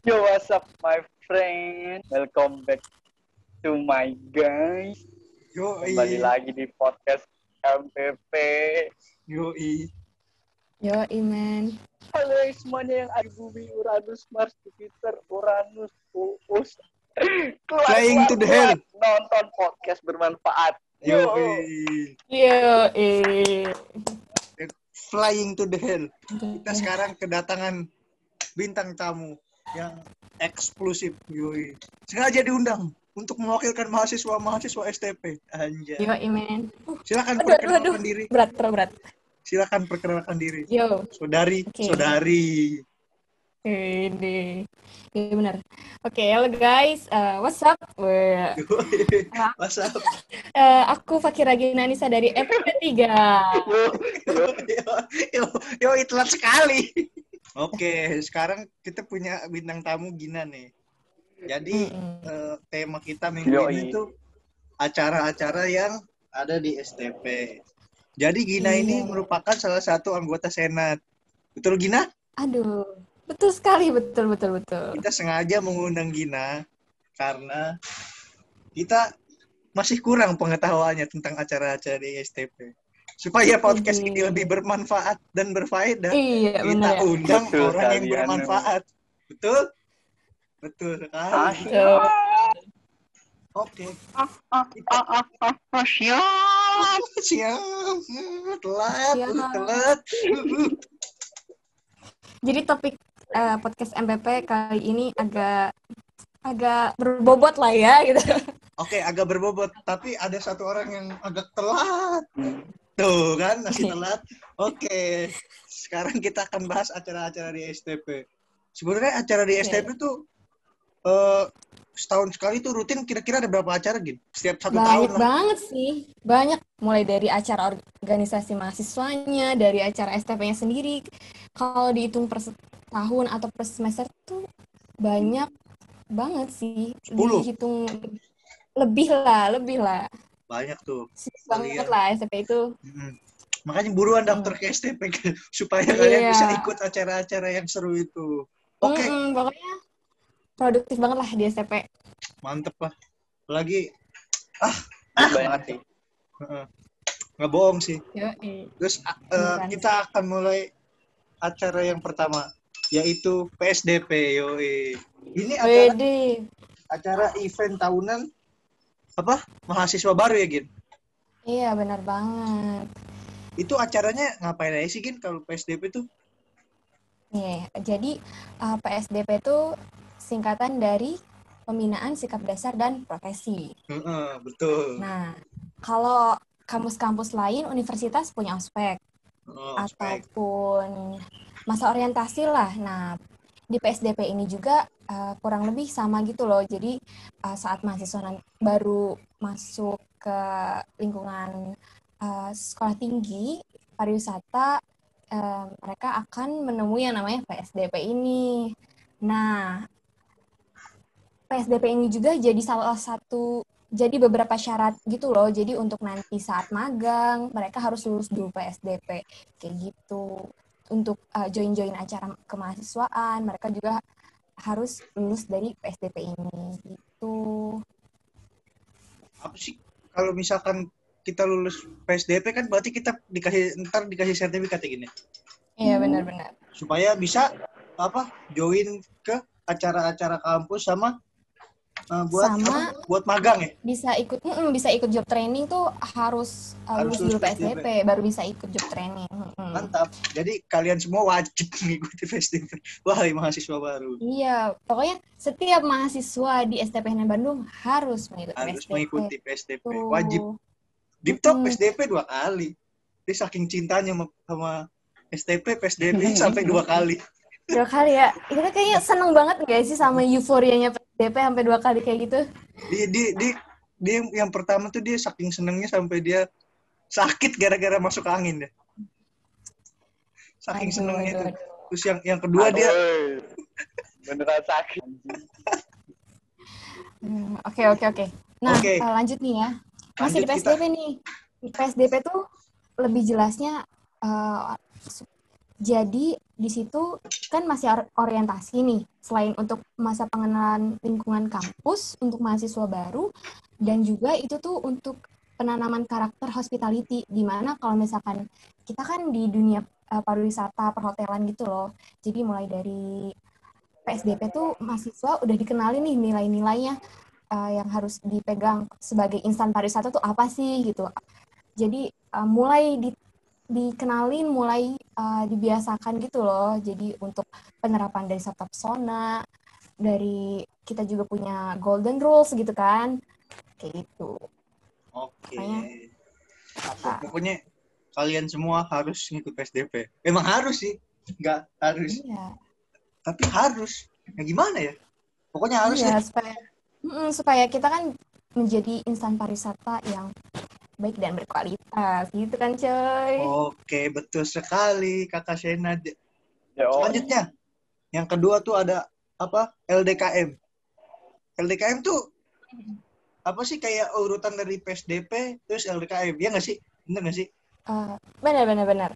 Yo, what's up, my friend? Welcome back to my guys. Yo, Kembali lagi di podcast MPP. Yo, Yo, Iman. Halo semuanya yang ada di bumi, Uranus, Mars, Jupiter, Uranus, Uus. Keluar, Flying to the hell. Nonton podcast bermanfaat. Yo, Yo, eh. flying to the hell. Kita sekarang kedatangan bintang tamu yang eksklusif. Yoi. Sengaja diundang untuk mewakilkan mahasiswa-mahasiswa STP. Anjay. Yo, Iman. Silakan Aduh, aduh, perkenalkan aduh. diri. Berat, terlalu berat. Silakan perkenalkan diri. Yo, Saudari, Oke. saudari. ini. Iya benar. Oke, halo guys. Eh, what's up? What's up? Eh, aku Fakira Ginanisa dari FP3. Yo, yo, yo, yo, itu telat sekali. Oke, sekarang kita punya bintang tamu Gina nih. Jadi Mm-mm. eh, tema kita minggu Yoi. ini tuh acara-acara yang ada di STP. Jadi Gina ini Iya. merupakan salah satu anggota senat. Betul Gina? Aduh, betul sekali, betul, betul, betul. Kita sengaja mengundang Gina karena kita masih kurang pengetahuannya tentang acara-acara di STP. Supaya podcast ini Iya. lebih bermanfaat dan berfaedah, Iya, kita benar ya. undang Betul orang yang Anu. bermanfaat. Betul? Betul sekali. Betul. Oke. siap. Siap. Telat, Siap. telat. Jadi topik eh, podcast MPP kali ini agak agak berbobot lah ya gitu. Oke, agak berbobot, tapi ada satu orang yang agak telat. Tuh kan, masih telat. Oke. Sekarang kita akan bahas acara-acara di STP. Sebenarnya acara di Oke. STP tuh eh setahun sekali tuh rutin kira-kira ada berapa acara gitu? Setiap satu tahun Banyak lah. banget sih. Banyak mulai dari acara organisasi mahasiswanya, dari acara STP-nya sendiri. Kalau dihitung per tahun atau per semester tuh banyak banget sih. Sepuluh? Dihitung lebih lah, lebih lah. Banyak tuh. Banget lah STP itu. Mm. Makanya buruan daftar ke STP supaya Iya. kalian bisa ikut acara-acara yang seru itu. Oke, Mm-mm, pokoknya produktif banget lah di STP. mantep lah. Lagi Banyak sih. Heeh. nggak bohong sih. Yoi. Terus uh, kita akan mulai acara yang pertama yaitu PSDP yoi. Ini acara Wede. acara event tahunan apa? Mahasiswa baru ya, Gin? Iya, benar banget. Itu acaranya ngapain aja sih, Gin, kalau PSDP tuh? Nih, jadi uh, PSDP itu singkatan dari pembinaan sikap dasar dan profesi. Heeh, betul. Nah, kalau kampus-kampus lain universitas punya ospek Oh, ataupun masa orientasi lah. Nah, di PSDP ini juga uh, kurang lebih sama gitu loh. Jadi uh, saat mahasiswa baru masuk ke lingkungan uh, sekolah tinggi pariwisata, uh, mereka akan menemui yang namanya PSDP ini. Nah, PSDP ini juga jadi salah satu jadi beberapa syarat gitu loh. Jadi untuk nanti saat magang, mereka harus lulus dulu PSDP. Kayak gitu. Untuk uh, join-join acara kemahasiswaan, mereka juga harus lulus dari PSDP ini. Gitu. Apa sih kalau misalkan kita lulus PSDP kan berarti kita dikasih ntar dikasih sertifikat ya gini Iya, benar-benar. supaya bisa apa join ke acara-acara kampus sama uh, buat Sama- buat magang ya Bisa ikut mm, bisa ikut job training tuh harus, uh, Harus dulu PSDP. Baru bisa ikut job training. Mm-mm. mantap jadi kalian semua wajib mengikuti PSDP wahai mahasiswa baru Iya, pokoknya setiap mahasiswa di STPN Bandung harus mengikuti harus PSDP. mengikuti PSDP Tuh. wajib Diptok Mm-mm. PSDP dua kali dia saking cintanya sama, sama STP PSDP sampai dua kali Dua kali ya. Kita kayaknya seneng banget gak sih sama euforianya PSDP sampai dua kali kayak gitu? dia dia dia, dia yang pertama tuh dia saking senengnya sampai dia sakit gara-gara masuk angin deh saking Aduh, senengnya aduh, tuh terus yang yang kedua dia Aduh, beneran sakit. Hmm, Oke, oke, oke. Nah, Oke. eh, lanjut nih ya. Masih Lanjut di PSDP nih. Di PSDP tuh lebih jelasnya su- jadi di situ kan masih or- orientasi nih, selain untuk masa pengenalan lingkungan kampus untuk mahasiswa baru, dan juga itu tuh untuk penanaman karakter hospitality, di mana kalau misalkan kita kan di dunia uh, pariwisata, perhotelan gitu loh, jadi mulai dari PSDP tuh mahasiswa udah dikenali nih nilai-nilainya uh, yang harus dipegang sebagai insan pariwisata tuh apa sih gitu. Jadi uh, mulai di dikenalin mulai uh, dibiasakan gitu loh. Jadi untuk penerapan dari satu pesona, dari kita juga punya golden rules gitu kan. Kayak gitu. Oke. Apa? Pokoknya kalian semua harus ngikut PSDP. Emang harus sih. Nggak harus. Iya. Tapi harus. Ya gimana ya? Pokoknya harus Iya, ya. supaya Mm, supaya kita kan menjadi insan pariwisata yang baik dan berkualitas gitu kan coy. Oke, betul sekali Kakak Sena. Ya, oh. Selanjutnya, yang kedua tuh ada apa? LDKM. LDKM tuh apa sih kayak urutan dari PSDP terus LDKM ya nggak sih? Bener nggak sih? Eh, benar benar benar.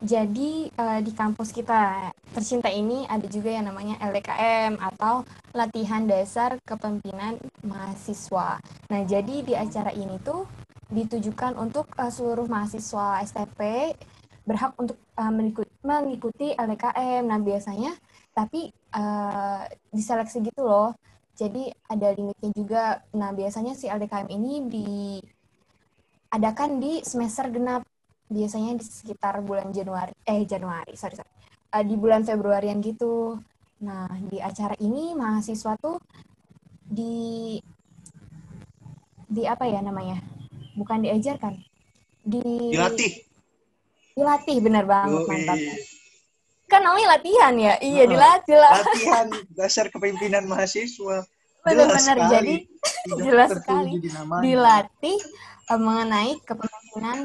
Jadi eh, di kampus kita tercinta ini ada juga yang namanya LDKM atau latihan dasar kepemimpinan mahasiswa. Nah, jadi di acara ini tuh ditujukan untuk eh, seluruh mahasiswa STP berhak untuk eh, mengikuti, mengikuti LDKM. Nah, biasanya tapi eh, diseleksi gitu loh. Jadi ada limitnya juga. Nah, biasanya si LDKM ini diadakan di semester genap biasanya di sekitar bulan Januari eh Januari sorry sorry Eh, di bulan Februarian gitu nah di acara ini mahasiswa tuh di di apa ya namanya bukan diajarkan di Dilatih. dilatih benar banget mantap kan namanya latihan ya iya dilatih lah Latihan dasar kepemimpinan mahasiswa. benar-benar jadi jelas sekali. dilatih eh, mengenai kepemimpinan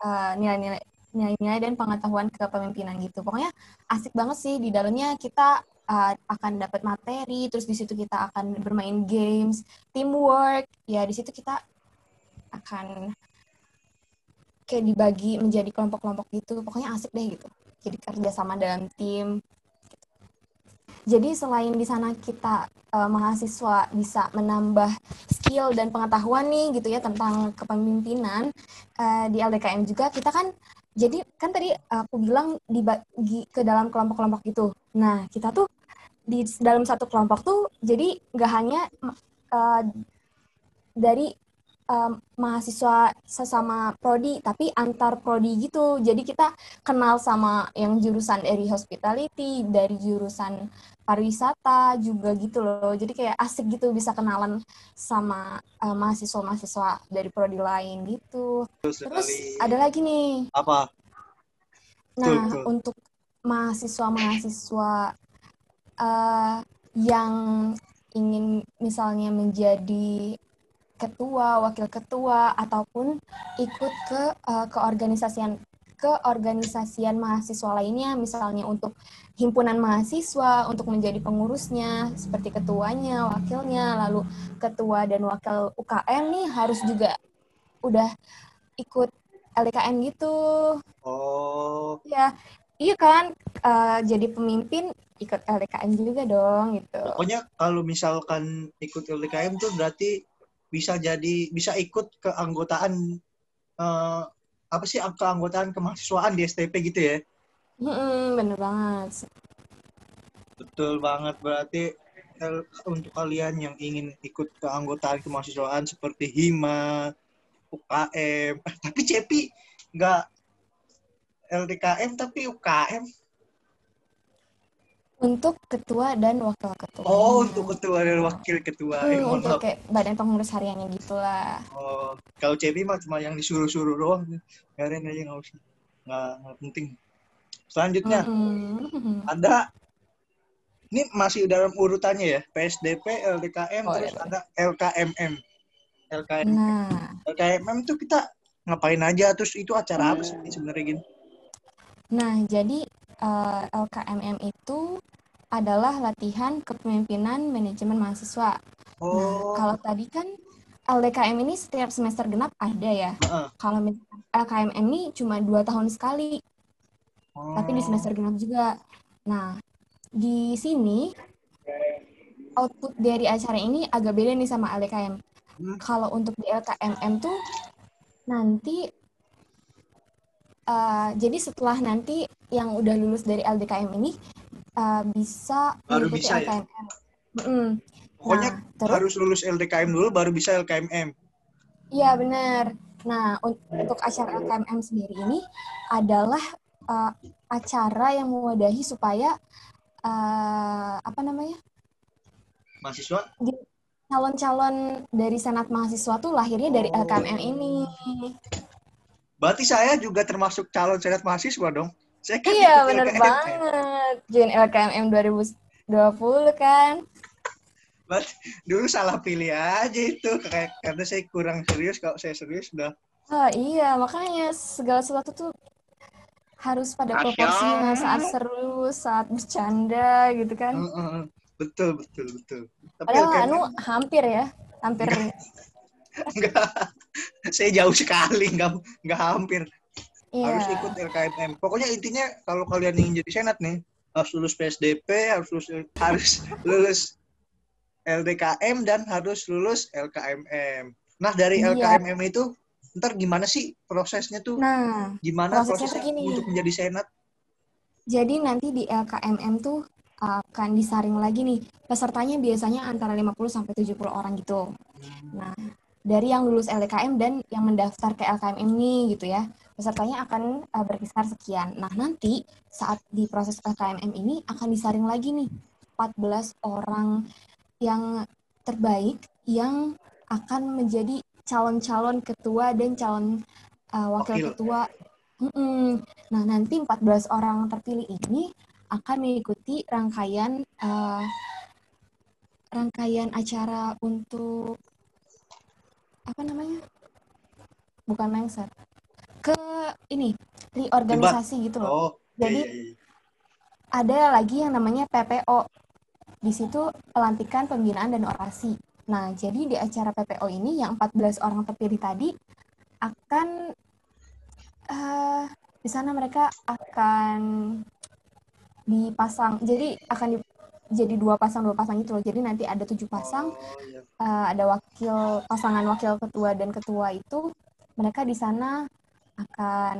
eh, nilai-nilai nilai-nilai dan pengetahuan kepemimpinan gitu. Pokoknya asik banget sih di dalamnya kita eh, akan dapat materi, terus di situ kita akan bermain games, teamwork. Ya di situ kita akan kayak dibagi menjadi kelompok-kelompok gitu. Pokoknya asik deh gitu. Jadi kerjasama dalam tim. Jadi selain di sana kita eh, mahasiswa bisa menambah skill dan pengetahuan nih gitu ya tentang kepemimpinan eh, di LDKM juga kita kan jadi kan tadi aku bilang dibagi ke dalam kelompok-kelompok gitu. Nah kita tuh di dalam satu kelompok tuh jadi nggak hanya eh, dari eh, mahasiswa sesama prodi tapi antar prodi gitu. Jadi kita kenal sama yang jurusan dari hospitality, dari jurusan pariwisata juga gitu loh. Jadi kayak asik gitu bisa kenalan sama eh, mahasiswa-mahasiswa dari prodi lain gitu. Terus sekali. ada lagi nih. apa? Nah, betul. untuk mahasiswa-mahasiswa eh, yang ingin misalnya menjadi ketua, wakil ketua ataupun ikut ke eh, keorganisasian keorganisasian mahasiswa lainnya misalnya untuk himpunan mahasiswa untuk menjadi pengurusnya seperti ketuanya, wakilnya, lalu ketua dan wakil UKM nih harus juga udah ikut LDKM gitu. Oh, Ya, iya kan Eh, jadi pemimpin ikut LDKM juga dong gitu. pokoknya kalau misalkan ikut LDKM tuh berarti bisa jadi bisa ikut keanggotaan eh, apa sih keanggotaan kemahasiswaan di STP gitu ya? Mm-mm, bener banget. Betul banget berarti untuk kalian yang ingin ikut keanggotaan kemahasiswaan seperti HIMA, UKM, eh, tapi Cepi nggak LDKM tapi UKM. Untuk ketua dan wakil ketua. Oh, untuk ketua dan wakil ketua. Eh, Hmm, mohon untuk kayak badan pengurus hariannya gitulah. Oh, kalau Cepi mah cuma yang disuruh-suruh doang. Biarin aja nggak usah. Nggak, nggak penting. Selanjutnya Mm-mm. ada ini masih dalam urutannya ya PSDP, LDKM, Oh, terus iya. ada LKMM. LKM, Nah, LKMM itu kita ngapain aja? Terus itu acara apa sih sebenarnya gini? nah jadi eh, LKMM itu adalah latihan kepemimpinan manajemen mahasiswa. Nah, Oh, kalau tadi kan LDKM ini setiap semester genap ada ya. heeh. Kalau LKMM ini cuma dua tahun sekali. tapi di semester genap juga. Nah, di sini output dari acara ini agak beda nih sama LDKM. Hmm. Kalau untuk di LKMM tuh nanti uh, jadi setelah nanti yang udah lulus dari LDKM ini uh, bisa Baru bisa ya? LKMM. Mm-mm. Pokoknya Nah, terus harus lulus LDKM dulu baru bisa LKMM. Iya benar. Nah un- untuk acara LKMM sendiri ini adalah uh, acara yang mewadahi supaya uh, apa namanya Mahasiswa calon-calon dari senat mahasiswa tuh lahirnya dari Oh. LKMM ini. Berarti saya juga termasuk calon senat mahasiswa dong. Saya kan Iya benar LKMM. banget. Join LKMM 2020 kan. Berarti dulu salah pilih aja itu kayak karena saya kurang serius kalau saya serius udah Ah iya makanya segala sesuatu tuh harus pada proporsinya saat seru, saat bercanda gitu kan. Heeh, betul betul betul. Tapi Padahal LKMM anu hampir ya, hampir enggak. saya jauh sekali enggak enggak hampir Iya. harus ikut LKMM. Pokoknya intinya kalau kalian ingin jadi senat nih harus lulus PSDP, harus lulus harus lulus LDKM dan harus lulus LKMM. Nah dari Iya. LKMM itu ntar gimana sih prosesnya tuh? Nah, Gimana prosesnya prosesnya, gini. untuk menjadi senat? jadi nanti di LKMM tuh akan disaring lagi nih. Pesertanya biasanya antara 50 sampai 70 orang gitu. Nah, dari yang lulus LDKM dan yang mendaftar ke LKMM ini gitu ya. Pesertanya akan uh, berkisar sekian. Nah, nanti saat di proses LKMM ini akan disaring lagi nih 14 orang yang terbaik yang akan menjadi calon-calon ketua dan calon uh, wakil Wakil. ketua. Mm-mm. Nah, nanti 14 orang terpilih ini akan mengikuti rangkaian uh, rangkaian acara untuk apa namanya? Bukan lengser. Ke ini, reorganisasi gitu loh. Oh, Jadi iya, iya, iya. ada lagi yang namanya PPO. Di situ pelantikan, pembinaan, dan orasi. Nah, jadi di acara PPO ini yang 14 orang terpilih tadi akan eh di sana mereka akan dipasang. Jadi akan di- jadi dua pasang dua pasang gitu loh. Jadi nanti ada tujuh pasang Oh, iya. eh, ada wakil pasangan wakil ketua dan ketua itu mereka di sana akan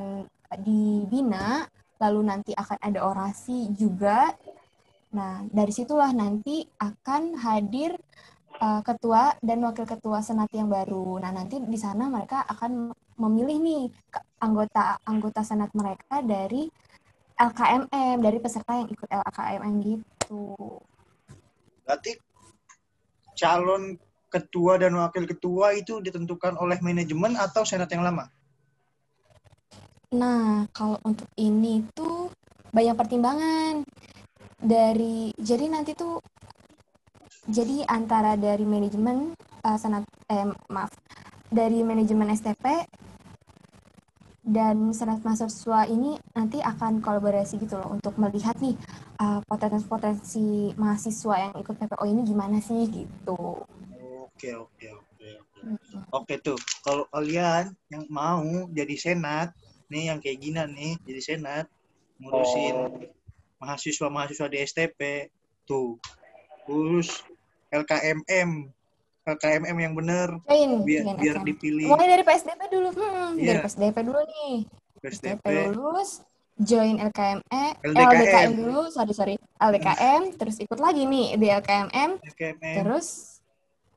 dibina lalu nanti akan ada orasi juga nah dari situlah nanti akan hadir eh, ketua dan wakil ketua senat yang baru nah nanti di sana mereka akan memilih nih anggota anggota senat mereka dari LKMM dari peserta yang ikut LKMM gitu Berarti calon ketua dan wakil ketua itu ditentukan oleh manajemen atau senat yang lama? Nah, kalau untuk ini tuh banyak pertimbangan dari jadi nanti tuh jadi antara dari manajemen eh, senat eh maaf dari manajemen STP dan senat mahasiswa ini nanti akan kolaborasi gitu loh untuk melihat nih eh, potensi-potensi mahasiswa yang ikut PPO ini gimana sih gitu. Oke, oke, oke. oke. Mm-mm. Oke tuh, kalau kalian yang mau jadi senat, nih yang kayak gini nih, jadi senat, ngurusin Oh. mahasiswa-mahasiswa di STP, tuh, urus LKMM, LKMM yang Join, biar biar LKM. dipilih Mulai dari PSDP dulu, hmm, dari Iya. PSDP dulu nih. PSDP. STP lulus, join LKM, eh, LDKM. LDKM dulu, sorry sorry, LDKM, terus ikut lagi nih di LKMM, LKMM. terus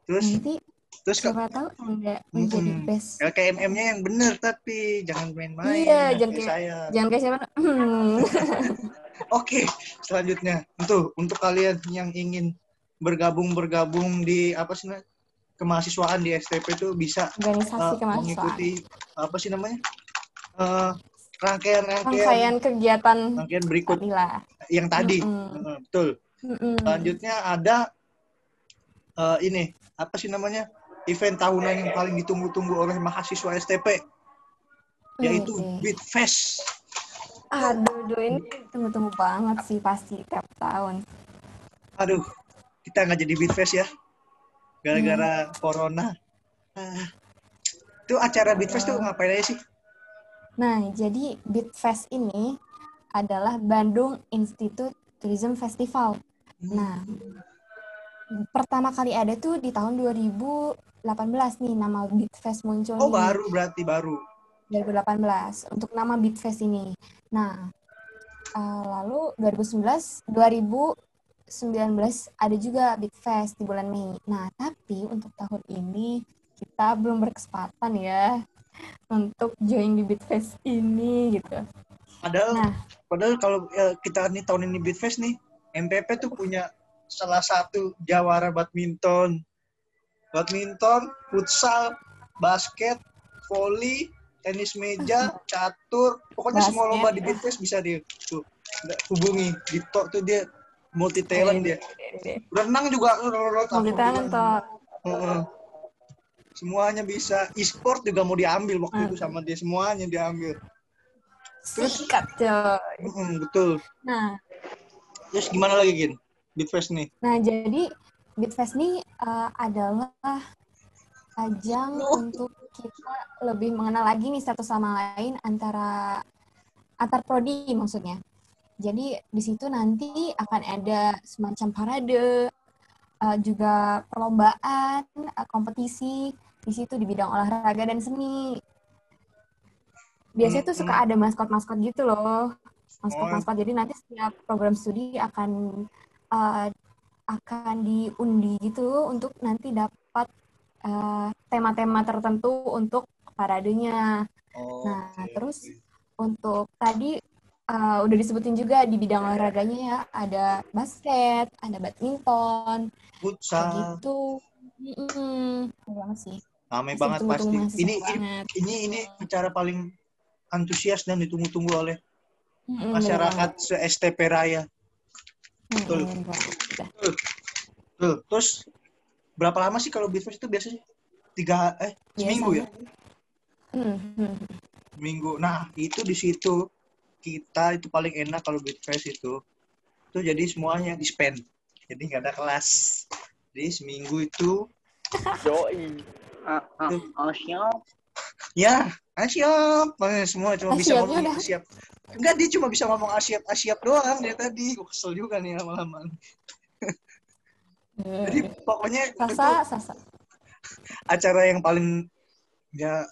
Terus, nanti terus ke siapa tahu anda menjadi Mm-mm. best. LKMM-nya yang bener tapi jangan main-main. Iya, jangan kayak- saya. Jangan kayak siapa? Hmm. Oke, selanjutnya untuk untuk kalian yang ingin bergabung bergabung di apa sih kemahasiswaan di STP itu bisa Organisasi uh, mengikuti apa sih namanya uh, rangkaian-rangkaian Rangkaian kegiatan rangkaian berikut tadi lah. yang tadi. Mm-mm. Uh, betul. Mm-mm. Selanjutnya ada uh, ini apa sih namanya event tahunan yang paling ditunggu-tunggu oleh mahasiswa STP yaitu Widih. Beat Fest. Aduh, duh, ini tunggu-tunggu banget sih pasti tiap tahun. Aduh, kita nggak jadi Beat Fest ya, gara-gara Hmm. corona. Ah. Itu acara Beat Fest tuh ngapain aja sih? Nah, jadi Bitfest ini adalah Bandung Institute Tourism Festival. Nah, pertama kali ada tuh di tahun 2018 nih nama Beatfest muncul Oh nih. baru berarti baru. 2018 untuk nama Beatfest ini. Nah, eh, lalu 2019 2019 ada juga Beatfest di bulan Mei. Nah, tapi untuk tahun ini kita belum berkesempatan ya untuk join di Beatfest ini gitu. Padahal Nah. padahal kalau eh, kita nih tahun ini Beatfest nih, MPP tuh punya salah satu jawara badminton. Badminton, futsal, basket, volley, tenis meja, catur, pokoknya semua lomba di Beatfest bisa dia tuh hubungi. Dito tuh dia multi talent dia. Renang juga Multi talent toh. Semuanya bisa. E-sport juga mau diambil waktu Hmm. itu sama dia semuanya diambil. Terus? Sikat coy. Mm, betul. Nah, Terus gimana lagi Gin? Beatfest nih. Nah, jadi Beatfest ini uh, adalah ajang untuk kita lebih mengenal lagi nih satu sama lain antara antar prodi maksudnya. Jadi di situ nanti akan ada semacam parade, uh, juga perlombaan, uh, kompetisi di situ di bidang olahraga dan seni. Biasanya tuh suka ada maskot-maskot gitu loh, maskot-maskot. Jadi nanti setiap program studi akan uh, akan diundi gitu untuk nanti dapat uh, tema-tema tertentu untuk paradenya. Oh, Nah, terus untuk tadi uh, udah disebutin juga di bidang olahraganya ya, ada basket, ada badminton, futsal. gitu. Seru banget sih. Ramai banget pasti. Ini, ini banget. ini ini acara paling antusias dan ditunggu-tunggu oleh bener masyarakat banget. se-STP Raya. Betul. Udah. Tuh, terus berapa lama sih kalau Beatfest itu biasanya? Tiga eh seminggu ya? Mm, mm. Minggu. Nah, itu di situ kita itu paling enak kalau Beatfest itu. Itu jadi semuanya di spend. Jadi nggak ada kelas. Jadi seminggu itu Yoi. Ah, ah, ah, siap. ya ah, siap. Eh, Semua cuma bisa ngomong siap. Enggak, dia cuma bisa ngomong siap, ah, siap doang dia tadi. Gue kesel juga nih lama-lama. Jadi pokoknya itu Sasa, sasa. acara yang paling ya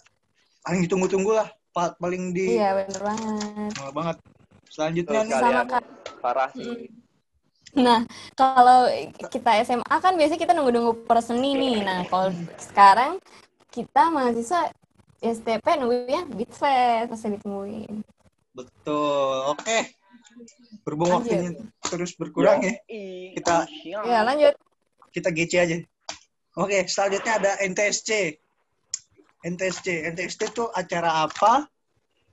paling ditunggu-tunggu lah. Pa- paling di Iya, bener banget. Mahal banget. Selanjutnya nih. Sama. Kak. Parah sih. Nah, kalau kita SMA kan biasanya kita nunggu-nunggu perseni nih. Nah, kalau sekarang kita mahasiswa STP nunggunya Beatfest, pasti ditungguin. betul. Oke. Berhubung Lanjut. waktunya terus berkurang ya. Kita-. Ya, lanjut. kita GC aja. Oke, selanjutnya ada NTSC. NTSC. NTSC itu acara apa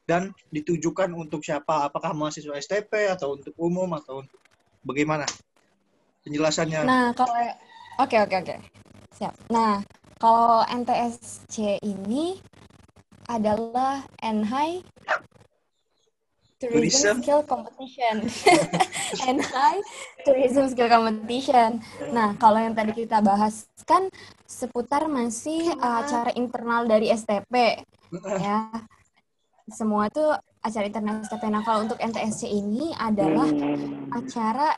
dan ditujukan untuk siapa? Apakah mahasiswa STP atau untuk umum atau untuk bagaimana? Penjelasannya. Nah, kalau oke oke oke. Siap. Nah, kalau NTSC ini adalah NHI Tourism. Tourism Skill Competition. NHI Tourism Skill Competition. Nah, kalau yang tadi kita bahas kan seputar masih uh, acara internal dari STP ya. Semua tuh acara internal STP. Nah, kalau untuk NTSC ini adalah acara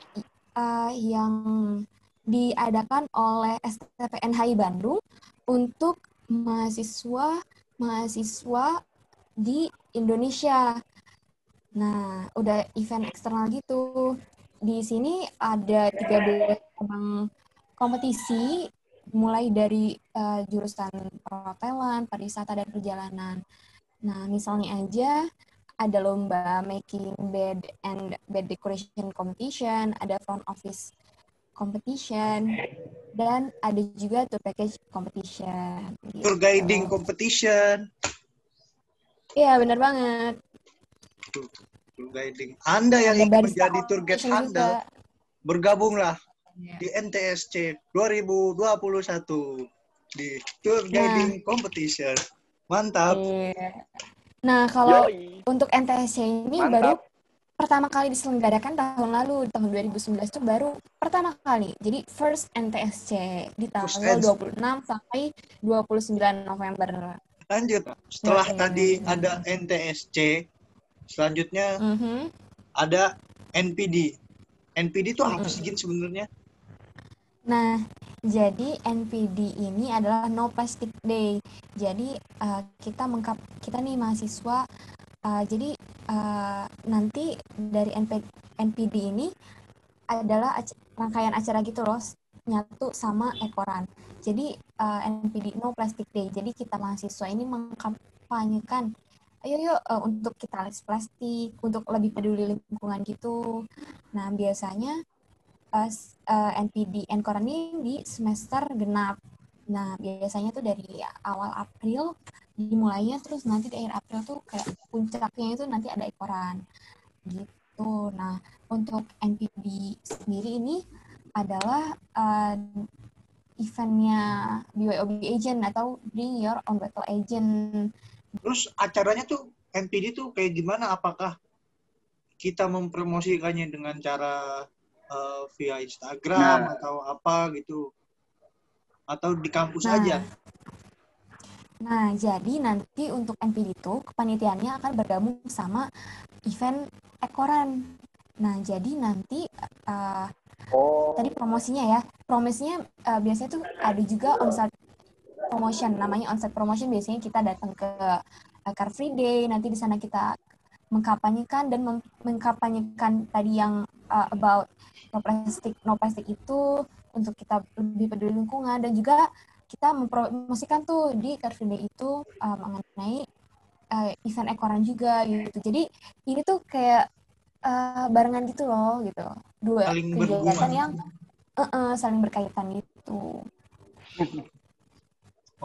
uh, yang diadakan oleh STP NHI Bandung untuk mahasiswa mahasiswa di Indonesia. Nah, udah event eksternal gitu. Di sini ada 13 cabang kompetisi mulai dari uh, jurusan perhotelan, pariwisata dan perjalanan. Nah, misalnya aja ada lomba making bed and bed decoration competition, ada front office competition, dan ada juga tour package competition. Tour gitu. guiding competition. Iya, bener banget. Tour guiding. Anda yang ingin menjadi tour guide juga. bergabunglah Iya. di NTSC 2021 di Tour Nah. Guiding Competition. Mantap. Iya. Nah, kalau Yoi. untuk NTSC ini Mantap. baru pertama kali diselenggarakan tahun lalu, tahun 2019 itu baru pertama kali. Jadi first NTSC di First tanggal NTSC. 26 sampai 29 November. Lanjut. Setelah Oke. tadi ada NTSC, selanjutnya Mhm. ada NPD. NPD itu apa sih Gin sebenarnya? Nah, jadi NPD ini adalah No Plastic Day. Jadi uh, kita mengkap kita nih mahasiswa uh, jadi uh, nanti dari NP, NPD ini adalah ac rangkaian acara gitu loh nyatu sama ekoran. Jadi uh, NPD No Plastic Day. Jadi kita mahasiswa ini mengkampanyekan ayo yuk uh, untuk kita less plastik, untuk lebih peduli lingkungan gitu. Nah, biasanya uh, uh, NPD Enkoran ini di semester genap. Nah, biasanya tuh dari awal April dimulainya terus nanti di akhir April tuh kayak puncaknya itu nanti ada ekoran gitu. Nah, untuk NPD sendiri ini adalah uh, eventnya BYOB agent atau Bring Your Own Battle Agent Terus acaranya tuh NPD tuh kayak gimana? Apakah kita mempromosikannya dengan cara uh, via Instagram nah. atau apa gitu? Atau di kampus nah. aja? Nah, jadi nanti untuk NPD itu kepanitiaannya akan bergabung sama event ekoran. Nah, jadi nanti uh, oh. tadi promosinya ya, promosinya uh, biasanya tuh ada juga onsite promotion. Namanya onsite promotion biasanya kita datang ke uh, Car Free Day. Nanti di sana kita mengkampanyekan dan mengkampanyekan tadi yang uh, about no plastic no plastic itu untuk kita lebih peduli lingkungan. Dan juga kita mempromosikan tuh di Car Free Day itu uh, mengenai uh, event ekoran juga gitu. Jadi ini tuh kayak uh, barengan gitu loh gitu. Dua saling kegiatan yang uh -uh, saling berkaitan gitu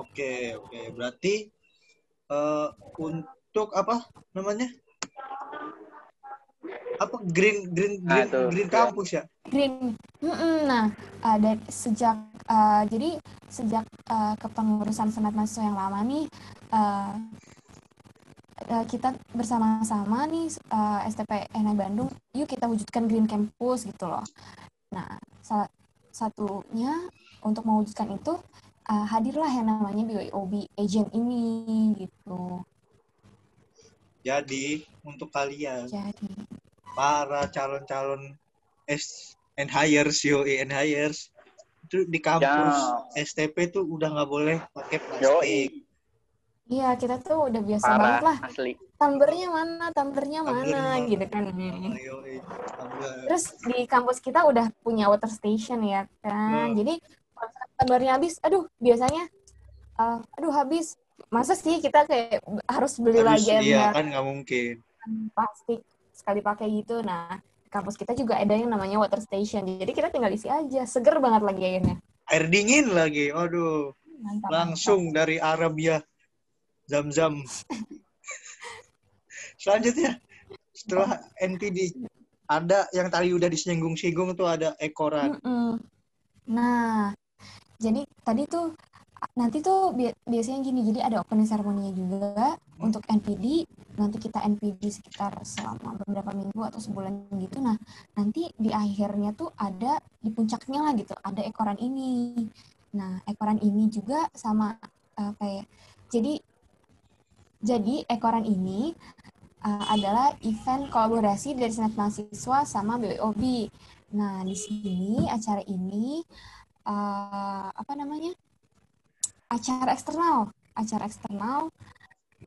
Oke, oke. Berarti uh, untuk apa namanya? Apa green green green, nah, green kampus ya? Green. Nah, uh, dari sejak uh, jadi sejak uh, kepengurusan senat mahasiswa yang lama nih uh, uh, kita bersama-sama nih uh, STP NI Bandung, yuk kita wujudkan green campus gitu loh. Nah, salah satunya untuk mewujudkan itu uh, hadirlah yang namanya BYOB agent ini gitu. Jadi untuk kalian Jadi. para calon-calon S and hires YOI and hires itu di kampus ya. STP tuh udah nggak boleh pakai plastik. Iya, kita tuh udah biasa Parah, banget lah. Asli. Tumblernya mana, tumblernya mana, gitu kan. Terus di kampus kita udah punya water station ya kan. Hmm. Jadi gambarnya habis. Aduh biasanya uh, aduh habis. Masa sih kita kayak harus beli lagi iya kan nggak mungkin. Plastik sekali pakai gitu. Nah kampus kita juga ada yang namanya water station. Jadi kita tinggal isi aja. Seger banget lagi airnya. Air dingin lagi aduh mantap, langsung mantap. dari Arabia. Zam-zam. Selanjutnya setelah NPD ada yang tadi udah disinggung-singgung tuh ada ekoran. Mm -mm. Nah, jadi tadi tuh nanti tuh biasanya gini jadi ada opening ceremony juga hmm. untuk NPD nanti kita NPD sekitar selama beberapa minggu atau sebulan gitu nah nanti di akhirnya tuh ada di puncaknya lah gitu ada ekoran ini nah ekoran ini juga sama uh, kayak jadi jadi ekoran ini uh, adalah event kolaborasi dari senat mahasiswa sama BOB nah di sini acara ini apa namanya? Acara eksternal acara eksternal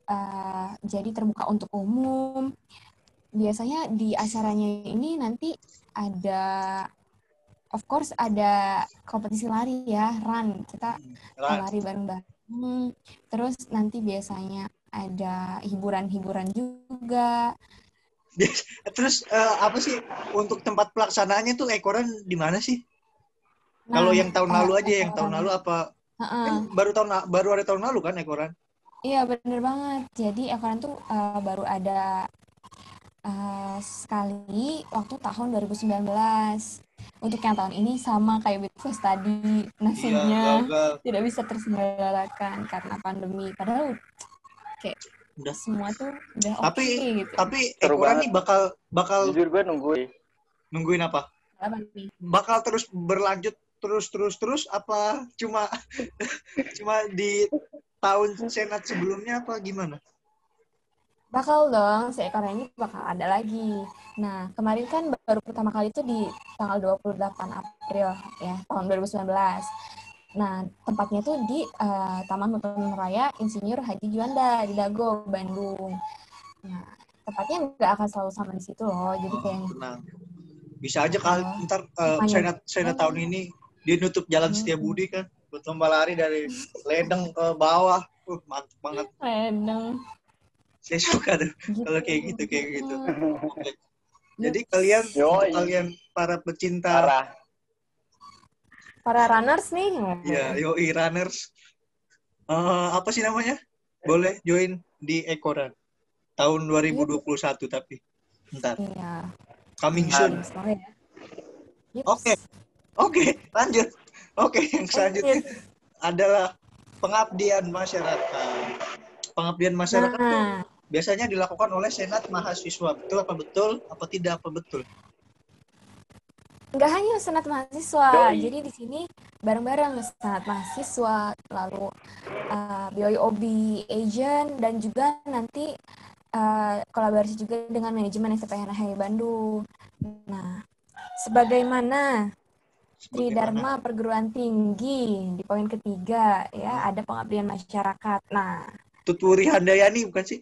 uh, jadi terbuka untuk umum. Biasanya di acaranya ini nanti ada of course ada kompetisi lari ya run. Kita run. lari bareng-bareng. Terus nanti biasanya ada hiburan-hiburan juga. Terus uh, apa sih untuk tempat pelaksanaannya tuh ekoran di mana sih Nah, Kalau yang tahun lalu aja, yang tahun lalu apa? Uh -uh. Kan baru tahun baru ada tahun lalu kan ekoran? Iya bener banget. Jadi ekoran tuh uh, baru ada uh, sekali waktu tahun 2019. Untuk yang tahun ini sama kayak Bitfest tadi nasinya iya, tidak bisa terselenggarakan karena pandemi. Padahal kayak udah semua tuh udah oke okay, gitu. Tapi ekoran nih bakal bakal jujur gue nungguin. Nungguin apa? apa bakal terus berlanjut terus terus terus apa cuma cuma di tahun senat sebelumnya apa gimana? Bakal dong, seekor ini bakal ada lagi. Nah, kemarin kan baru pertama kali itu di tanggal 28 April ya, tahun 2019. Nah, tempatnya tuh di uh, Taman Hutan Raya Insinyur Haji Juanda di Dago, Bandung. Nah, tempatnya nggak akan selalu sama di situ loh, jadi kayak tenang bisa aja kali Oh. ntar uh, Makanya. Sena, Sena tahun ini dia nutup jalan Hmm. Setiabudi kan buat lomba lari dari ledeng ke bawah uh mantep banget Rendeng. saya suka tuh Gitu. kalau kayak gitu kayak gitu Oke. jadi kalian Yoi. kalian para pecinta Parah. Para runners nih. ya yoi runners Eh, apa sih namanya boleh join di Ekoran tahun 2021 tapi ntar Iya. coming soon Semoga ya. Oke. Lanjut. Oke, yang selanjutnya adalah pengabdian masyarakat. Pengabdian masyarakat Nah, biasanya dilakukan oleh Senat Mahasiswa. Betul apa betul? Apa tidak apa betul? nggak hanya senat mahasiswa, Yoi. jadi di sini bareng-bareng senat mahasiswa, lalu uh, BOIOB agent dan juga nanti uh, kolaborasi juga dengan manajemen STPN HI Bandung. Nah, sebagaimana Tridharma Perguruan Tinggi di poin ketiga ya ada pengabdian masyarakat. Nah, Tuturi Handayani bukan sih?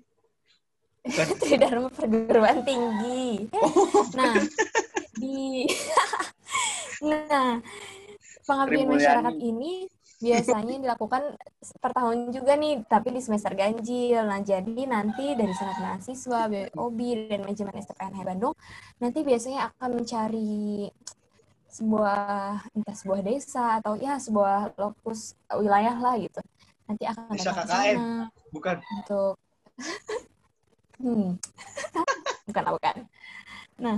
Bukan. Tridharma Perguruan Tinggi. Nah, di Nah, pengabdian masyarakat ini biasanya dilakukan per tahun juga nih, tapi di semester ganjil. Nah, jadi nanti dari Senat Mahasiswa, BOB, dan manajemen STPN Bandung, nanti biasanya akan mencari sebuah entah sebuah desa atau ya sebuah lokus wilayah lah gitu. Nanti akan Desa KKN. sana Bukan. untuk hmm. bukan bukan. Nah,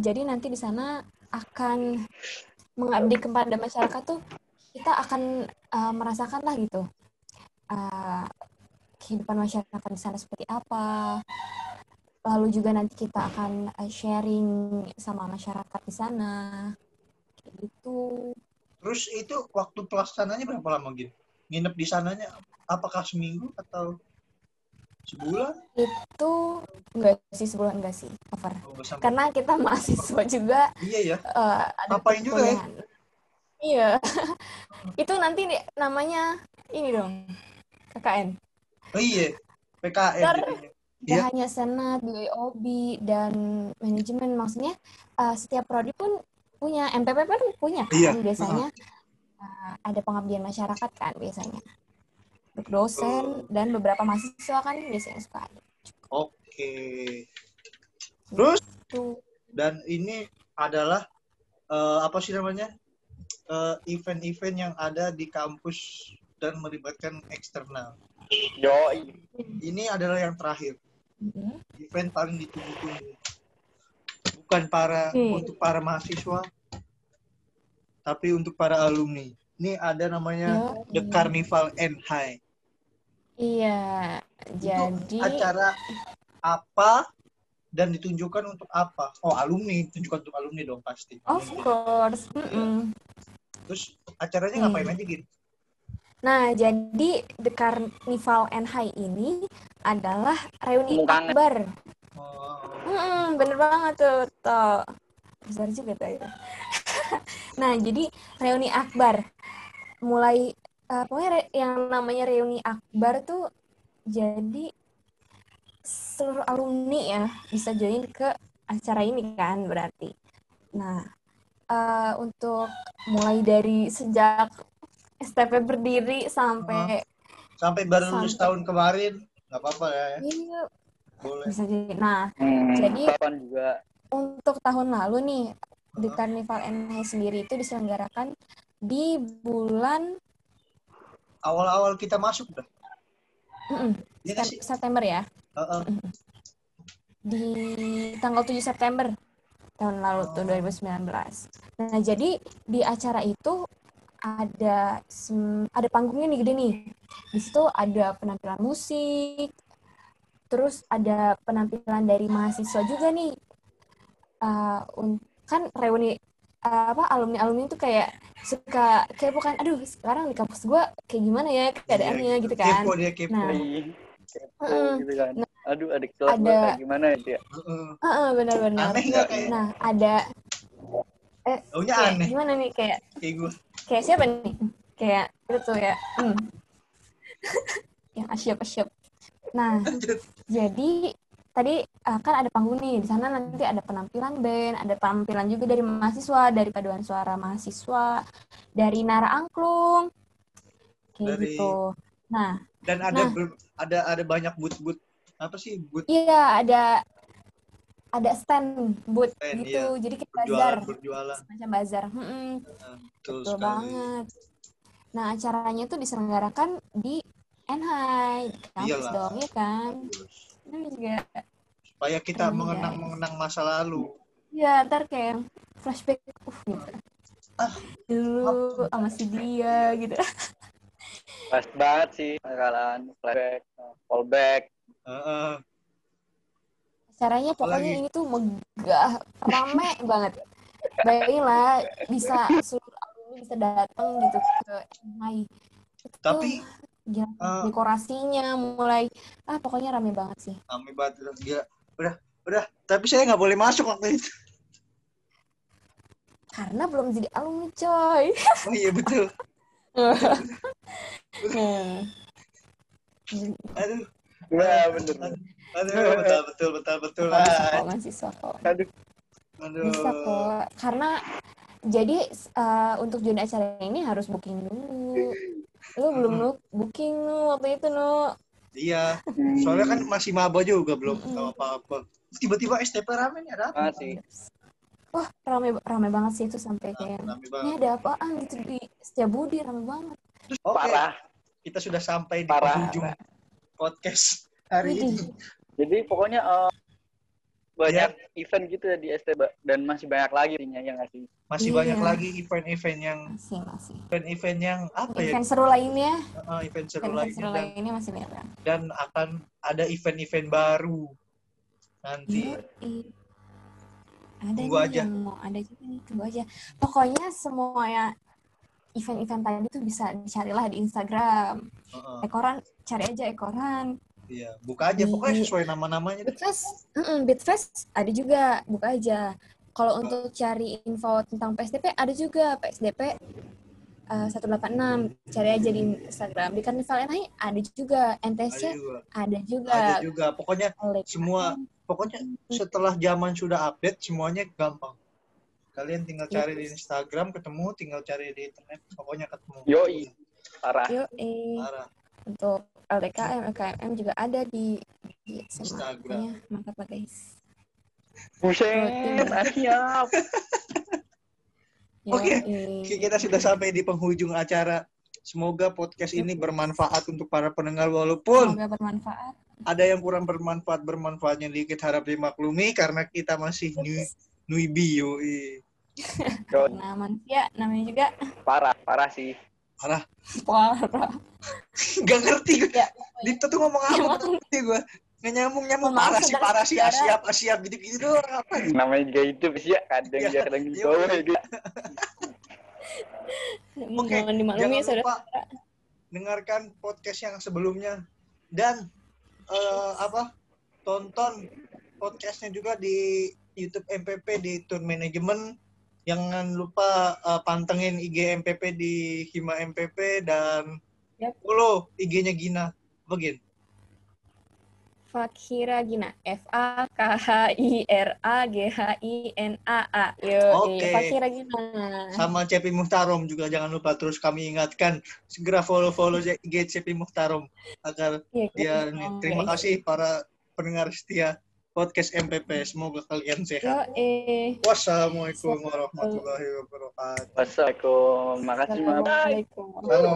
jadi nanti di sana akan mengabdi kepada masyarakat tuh kita akan uh, merasakan lah gitu uh, kehidupan masyarakat di sana seperti apa. Lalu juga nanti kita akan uh, sharing sama masyarakat di sana. Kayak gitu. Terus itu waktu pelaksananya berapa lama gitu? Nginep di sananya apakah seminggu atau sebulan? Itu enggak sih sebulan enggak sih, over. Oh. Karena kita mahasiswa juga Iya ya. eh, ada Ngapain juga ya? Iya. itu nanti nih, namanya ini dong. KKN. Oh iya. PKN Ntar- jadinya. Gak Iya. hanya senat, BOB dan manajemen maksudnya eh, setiap prodi pun punya MPP pun punya kan Iya. biasanya eh, ada pengabdian masyarakat kan biasanya. Untuk dosen dan beberapa mahasiswa kan biasanya suka ada. Oke. Terus Tuh. dan ini adalah eh, apa sih namanya Eh, event-event yang ada di kampus dan melibatkan eksternal. Yoi. Ini adalah yang terakhir Mhm. event paling ditunggu-tunggu. Bukan para Hmm. untuk para mahasiswa, tapi untuk para alumni. Ini ada namanya Yoi. The Carnival and High. Iya, Itu jadi acara apa dan ditunjukkan untuk apa? Oh, alumni, tunjukkan untuk alumni dong pasti. of course. Mm-mm. Terus acaranya Hmm. ngapain aja gitu? Nah, jadi The Carnival and High ini adalah reuni akbar. Oh, Mm, bener banget tuh, toh. Besar juga tuh itu. nah, jadi reuni akbar. Mulai, eh, pokoknya re- yang namanya reuni akbar tuh jadi seluruh alumni ya bisa join ke acara ini kan berarti. Nah, eh, untuk mulai dari sejak STP berdiri sampai sampai baru lulus Sampai- tahun kemarin, nggak apa-apa ya, Iya, boleh. bisa jadi. Nah, Hmm, Jadi- kapan juga untuk tahun lalu nih di Carnival NH sendiri itu diselenggarakan di bulan Awal-awal kita masuk dah. nggak sih? Sep- September ya Heeh. di tanggal 7 September tahun lalu tuh 2019. Nah, jadi di acara itu ada sem- ada panggungnya nih gede nih. Di situ ada penampilan musik, terus ada penampilan dari mahasiswa juga nih. Eh, un- kan reuni eh, apa alumni alumni itu kayak suka kayak bukan aduh sekarang di kampus gua kayak gimana ya keadaannya Iya, gitu kan. Kepo dia kepo. Nah, kepo gitu kan. Aduh, adik kelas gue Ada- kayak gimana itu ya? Heeh. Heeh, benar-benar. Aneh nggak kayak? Nah, ada eh Taunya aneh gimana nih kayak kayak gue. Kayak siapa nih? Kayak itu tuh ya. Hmm. yang asyap-asyap. Nah, Lanjut. jadi tadi uh, kan ada panggung nih di sana nanti ada penampilan band, ada tampilan juga dari mahasiswa, dari paduan suara mahasiswa, dari Nara Angklung, kayak Dari- gitu. Nah, Dan ada Nah. ber- ada ada banyak boot-boot apa sih boot iya ada ada stand booth Stand, gitu, iya. jadi kayak bazar, berjualan semacam bazar. Mm-mm. Nah, betul Betul sekali. banget. Nah, acaranya tuh diselenggarakan di Enhai, kampus dong, ya kan? Ini juga, Supaya kita mengenang mengenang masa lalu. ya ntar kayak flashback, uh gitu. Ah, Dulu sama si dia gitu. Pas banget sih, kalian flashback, fallback. Heeh. Caranya pokoknya Apalagi? ini tuh megah, rame banget. Bayangin lah, bisa seluruh alumni bisa datang gitu ke Enhai. Itu Tapi gila, eh, dekorasinya mulai, ah pokoknya rame banget sih. Kami banget gila. Udah, udah. Tapi saya nggak boleh masuk waktu itu. Karena belum jadi alumni coy. Oh iya betul. Hmm. Aduh, Nah, bener. Aduh, betul betul betul betul. Kok bisa Ah, kok mahasiswa kok. Aduh, Aduh. Bisa kok. Karena jadi eh, untuk join acara ini harus booking dulu. Lu belum nu booking nu waktu itu nu. Iya. Soalnya kan masih maba juga belum Mm-mm. tahu apa-apa. Terus Tiba-tiba STP rame nih ada apa? masih. Wah, rame rame banget sih itu sampai kayak ini ada apaan gitu di Setiabudi rame banget. Oke, Parah. kita sudah sampai di Parah. penghujung podcast hari ini. Jadi pokoknya eh, banyak Iya. event gitu ya di ST dan masih banyak lagi intinya yang ngasih. Masih Iya. banyak lagi event-event yang Masih masih. event-event yang apa ya? Event seru lainnya, Eh, event seru event lainnya seru dan, lainnya masih banyak. dan akan ada event-event baru nanti. Yoi. Ada Tunggu nih aja. yang mau ada juga nih, tunggu aja. Pokoknya semua ya event-event tadi tuh bisa dicarilah di Instagram. Heeh, Ekoran, cari aja ekoran. Iya, buka aja pokoknya Di- sesuai nama-namanya. deh. Bitfest, mm Bitfest ada juga, buka aja. Kalau untuk cari info tentang PSDP ada juga PSDP eh, 186, cari aja di Instagram. Di Karnival NHI ada juga, Ada NTC juga. ada juga. Ada juga. Pokoknya Oleh- semua pokoknya setelah zaman sudah update semuanya gampang. Kalian tinggal cari di Instagram ketemu, tinggal cari di internet pokoknya ketemu. Yoi. Parah. Eh. Parah. untuk LDKM, LKMM juga ada di, di. Instagram. Pokoknya mantap lah guys. Buset, siap. Yuk, Oke. Oke, kita sudah sampai di penghujung acara. Semoga podcast ini bermanfaat untuk para pendengar walaupun Semoga bermanfaat. ada yang kurang bermanfaat bermanfaatnya dikit harap dimaklumi karena kita masih new newbie. Yoi. Nah, manusia namanya juga Parah, parah sih. Parah. parah. Gak ngerti gue. Ya, Dito tuh ngomong apa Emang. gak ngerti gue. Nggak nyambung nyambung parah sih parah sih asiap asiap gitu gitu doang apa gitu. Namanya juga itu sih ya, kadang dia kadang Iya. gitu. Oke, Mohon dimaklumi ya, jangan lupa saudara. dengarkan podcast yang sebelumnya dan eh, apa tonton podcastnya juga di YouTube MPP di Tour Management jangan lupa eh, pantengin IG MPP di Hima MPP dan Yap. follow IG-nya Gina Begin. Fakhira Gina. F A K H I R A G H I N A A. Yo, Oke. Fakhira Gina. sama Cepi Muhtarom juga jangan lupa terus kami ingatkan segera follow follow IG Cepi Muhtarom agar Iya, dia iya, nih. terima kasih para pendengar setia podcast MPP semoga kalian Yo, sehat eh. wassalamualaikum warahmatullahi wabarakatuh Wassalamualaikum. Makasih. Assalamualaikum. Salam.